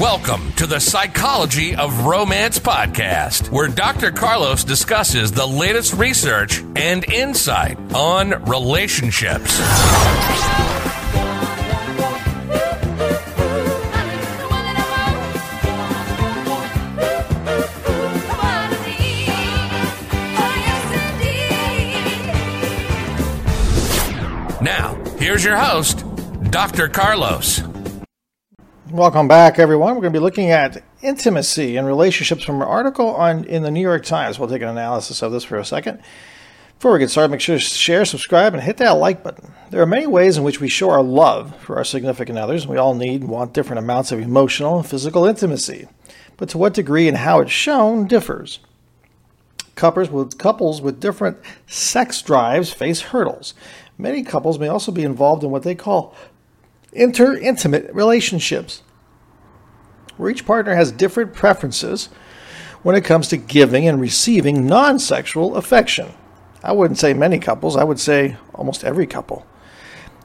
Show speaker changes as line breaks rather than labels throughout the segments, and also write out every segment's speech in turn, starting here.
Welcome to the Psychology of Romance podcast, where Dr. Carlos discusses the latest research and insight on relationships. Now, here's your host, Dr. Carlos.
Welcome back, everyone. We're going to be looking at intimacy and relationships from an article on in the New York Times. We'll take an analysis of this for a second. Before we get started, make sure to share, subscribe, and hit that like button. There are many ways in which we show our love for our significant others. We all need and want different amounts of emotional and physical intimacy, but to what degree and how it's shown differs. Couples with couples with different sex drives face hurdles. Many couples may also be involved in what they call inter intimate relationships, where each partner has different preferences when it comes to giving and receiving non sexual affection. I wouldn't say many couples, I would say almost every couple.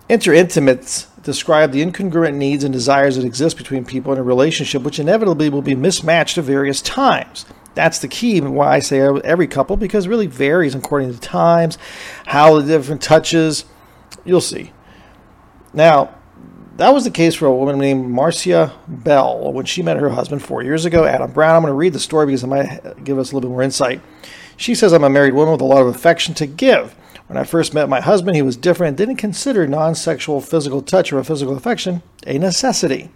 Inter intimates describe the incongruent needs and desires that exist between people in a relationship, which inevitably will be mismatched at various times. That's the key why I say every couple, because it really varies according to times, how the different touches. You'll see. Now, that was the case for a woman named Marcia Bell when she met her husband four years ago, Adam Brown. I'm going to read the story because it might give us a little bit more insight. She says, I'm a married woman with a lot of affection to give. When I first met my husband, he was different and didn't consider non sexual physical touch or physical affection a necessity.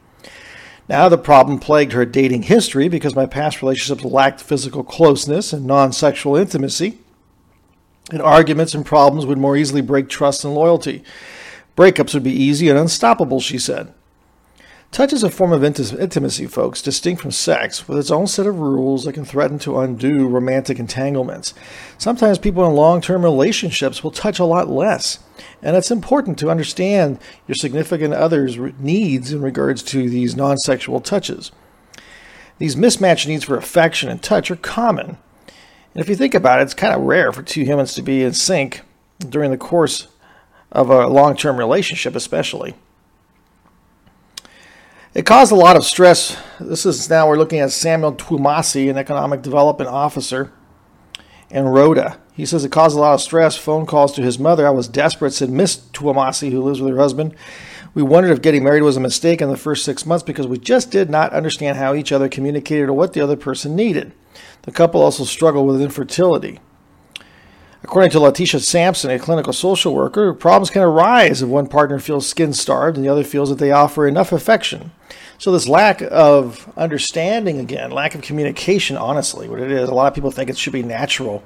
Now, the problem plagued her dating history because my past relationships lacked physical closeness and non sexual intimacy, and arguments and problems would more easily break trust and loyalty. Breakups would be easy and unstoppable, she said. Touch is a form of intimacy, folks, distinct from sex, with its own set of rules that can threaten to undo romantic entanglements. Sometimes people in long term relationships will touch a lot less, and it's important to understand your significant other's needs in regards to these non sexual touches. These mismatched needs for affection and touch are common. And if you think about it, it's kind of rare for two humans to be in sync during the course of a long term relationship, especially. It caused a lot of stress. This is now we're looking at Samuel Twumasi, an economic development officer in Rhoda. He says it caused a lot of stress. Phone calls to his mother. I was desperate, said Miss Twumasi, who lives with her husband. We wondered if getting married was a mistake in the first six months because we just did not understand how each other communicated or what the other person needed. The couple also struggled with infertility. According to Letitia Sampson, a clinical social worker, problems can arise if one partner feels skin starved and the other feels that they offer enough affection. So, this lack of understanding, again, lack of communication, honestly, what it is, a lot of people think it should be natural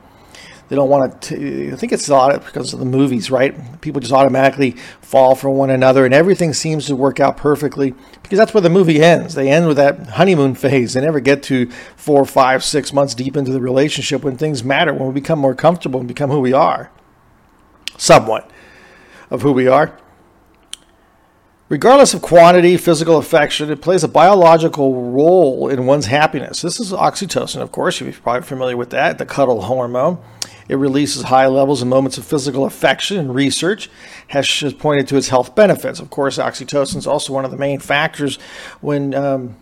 they don't want to. I think it's because of the movies, right? People just automatically fall for one another, and everything seems to work out perfectly because that's where the movie ends. They end with that honeymoon phase. They never get to four, five, six months deep into the relationship when things matter, when we become more comfortable and become who we are, somewhat of who we are. Regardless of quantity, physical affection, it plays a biological role in one's happiness. This is oxytocin, of course, you're probably familiar with that, the cuddle hormone. It releases high levels in moments of physical affection, and research has, has pointed to its health benefits. Of course, oxytocin is also one of the main factors when um,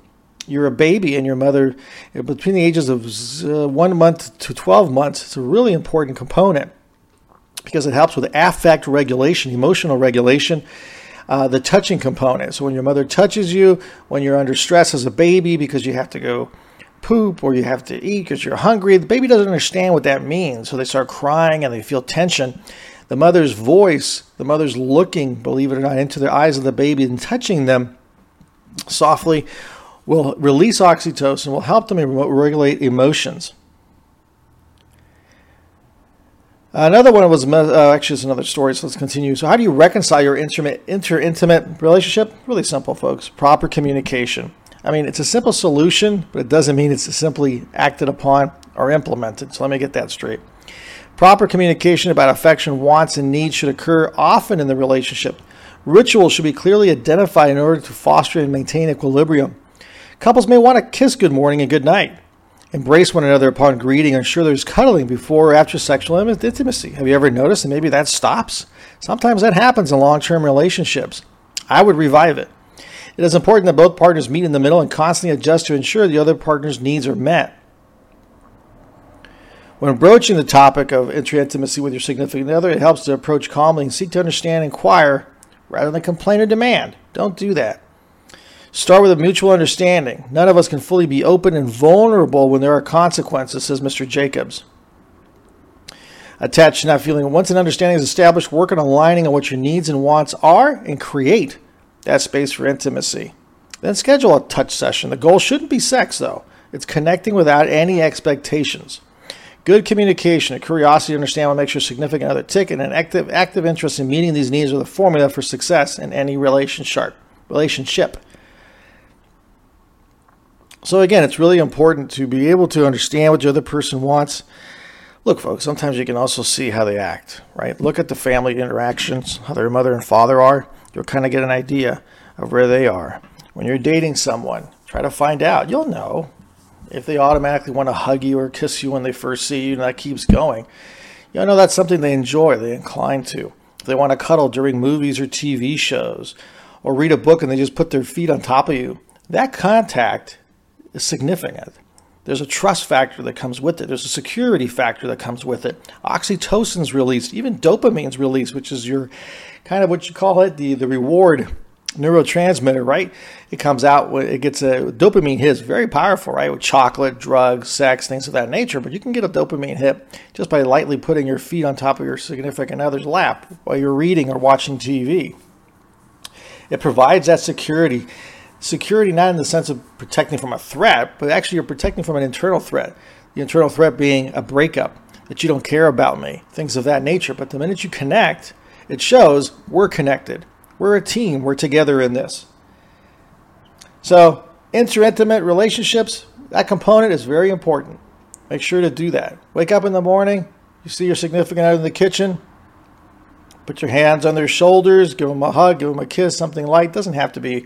you're a baby and your mother, between the ages of uh, one month to 12 months, it's a really important component because it helps with affect regulation, emotional regulation. Uh, the touching component. So when your mother touches you, when you're under stress as a baby because you have to go poop or you have to eat because you're hungry. The baby doesn't understand what that means. So they start crying and they feel tension. The mother's voice, the mother's looking, believe it or not, into the eyes of the baby and touching them softly will release oxytocin, will help them regulate emotions. Another one was uh, actually it's another story, so let's continue. So, how do you reconcile your intimate, inter intimate relationship? Really simple, folks. Proper communication. I mean, it's a simple solution, but it doesn't mean it's simply acted upon or implemented. So, let me get that straight. Proper communication about affection, wants, and needs should occur often in the relationship. Rituals should be clearly identified in order to foster and maintain equilibrium. Couples may want to kiss good morning and good night embrace one another upon greeting, ensure there's cuddling before or after sexual intimacy. Have you ever noticed that maybe that stops? Sometimes that happens in long term relationships. I would revive it. It is important that both partners meet in the middle and constantly adjust to ensure the other partner's needs are met. When broaching the topic of intimacy with your significant other, it helps to approach calmly and seek to understand and inquire rather than complain or demand. Don't do that. Start with a mutual understanding. None of us can fully be open and vulnerable when there are consequences, says Mr. Jacobs. Attached to that feeling, once an understanding is established, work on aligning on what your needs and wants are and create that space for intimacy. Then schedule a touch session. The goal shouldn't be sex, though, it's connecting without any expectations. Good communication, a curiosity to understand what makes your significant other tick, and an active, active interest in meeting these needs are the formula for success in any relationship. Relationship. So, again, it's really important to be able to understand what the other person wants. Look, folks, sometimes you can also see how they act, right? Look at the family interactions, how their mother and father are. You'll kind of get an idea of where they are. When you're dating someone, try to find out. You'll know if they automatically want to hug you or kiss you when they first see you, and that keeps going. You'll know that's something they enjoy, they incline to. If they want to cuddle during movies or TV shows, or read a book and they just put their feet on top of you, that contact is significant. There's a trust factor that comes with it. There's a security factor that comes with it. Oxytocin's released, even dopamine's released, which is your kind of what you call it, the, the reward neurotransmitter, right? It comes out when it gets a dopamine hit. Very powerful, right? With chocolate, drugs, sex, things of that nature. But you can get a dopamine hit just by lightly putting your feet on top of your significant other's lap while you're reading or watching TV. It provides that security security not in the sense of protecting from a threat, but actually you're protecting from an internal threat. The internal threat being a breakup, that you don't care about me, things of that nature. But the minute you connect, it shows we're connected. We're a team. We're together in this. So, inter-intimate relationships, that component is very important. Make sure to do that. Wake up in the morning, you see your significant other in the kitchen, put your hands on their shoulders, give them a hug, give them a kiss, something light. Doesn't have to be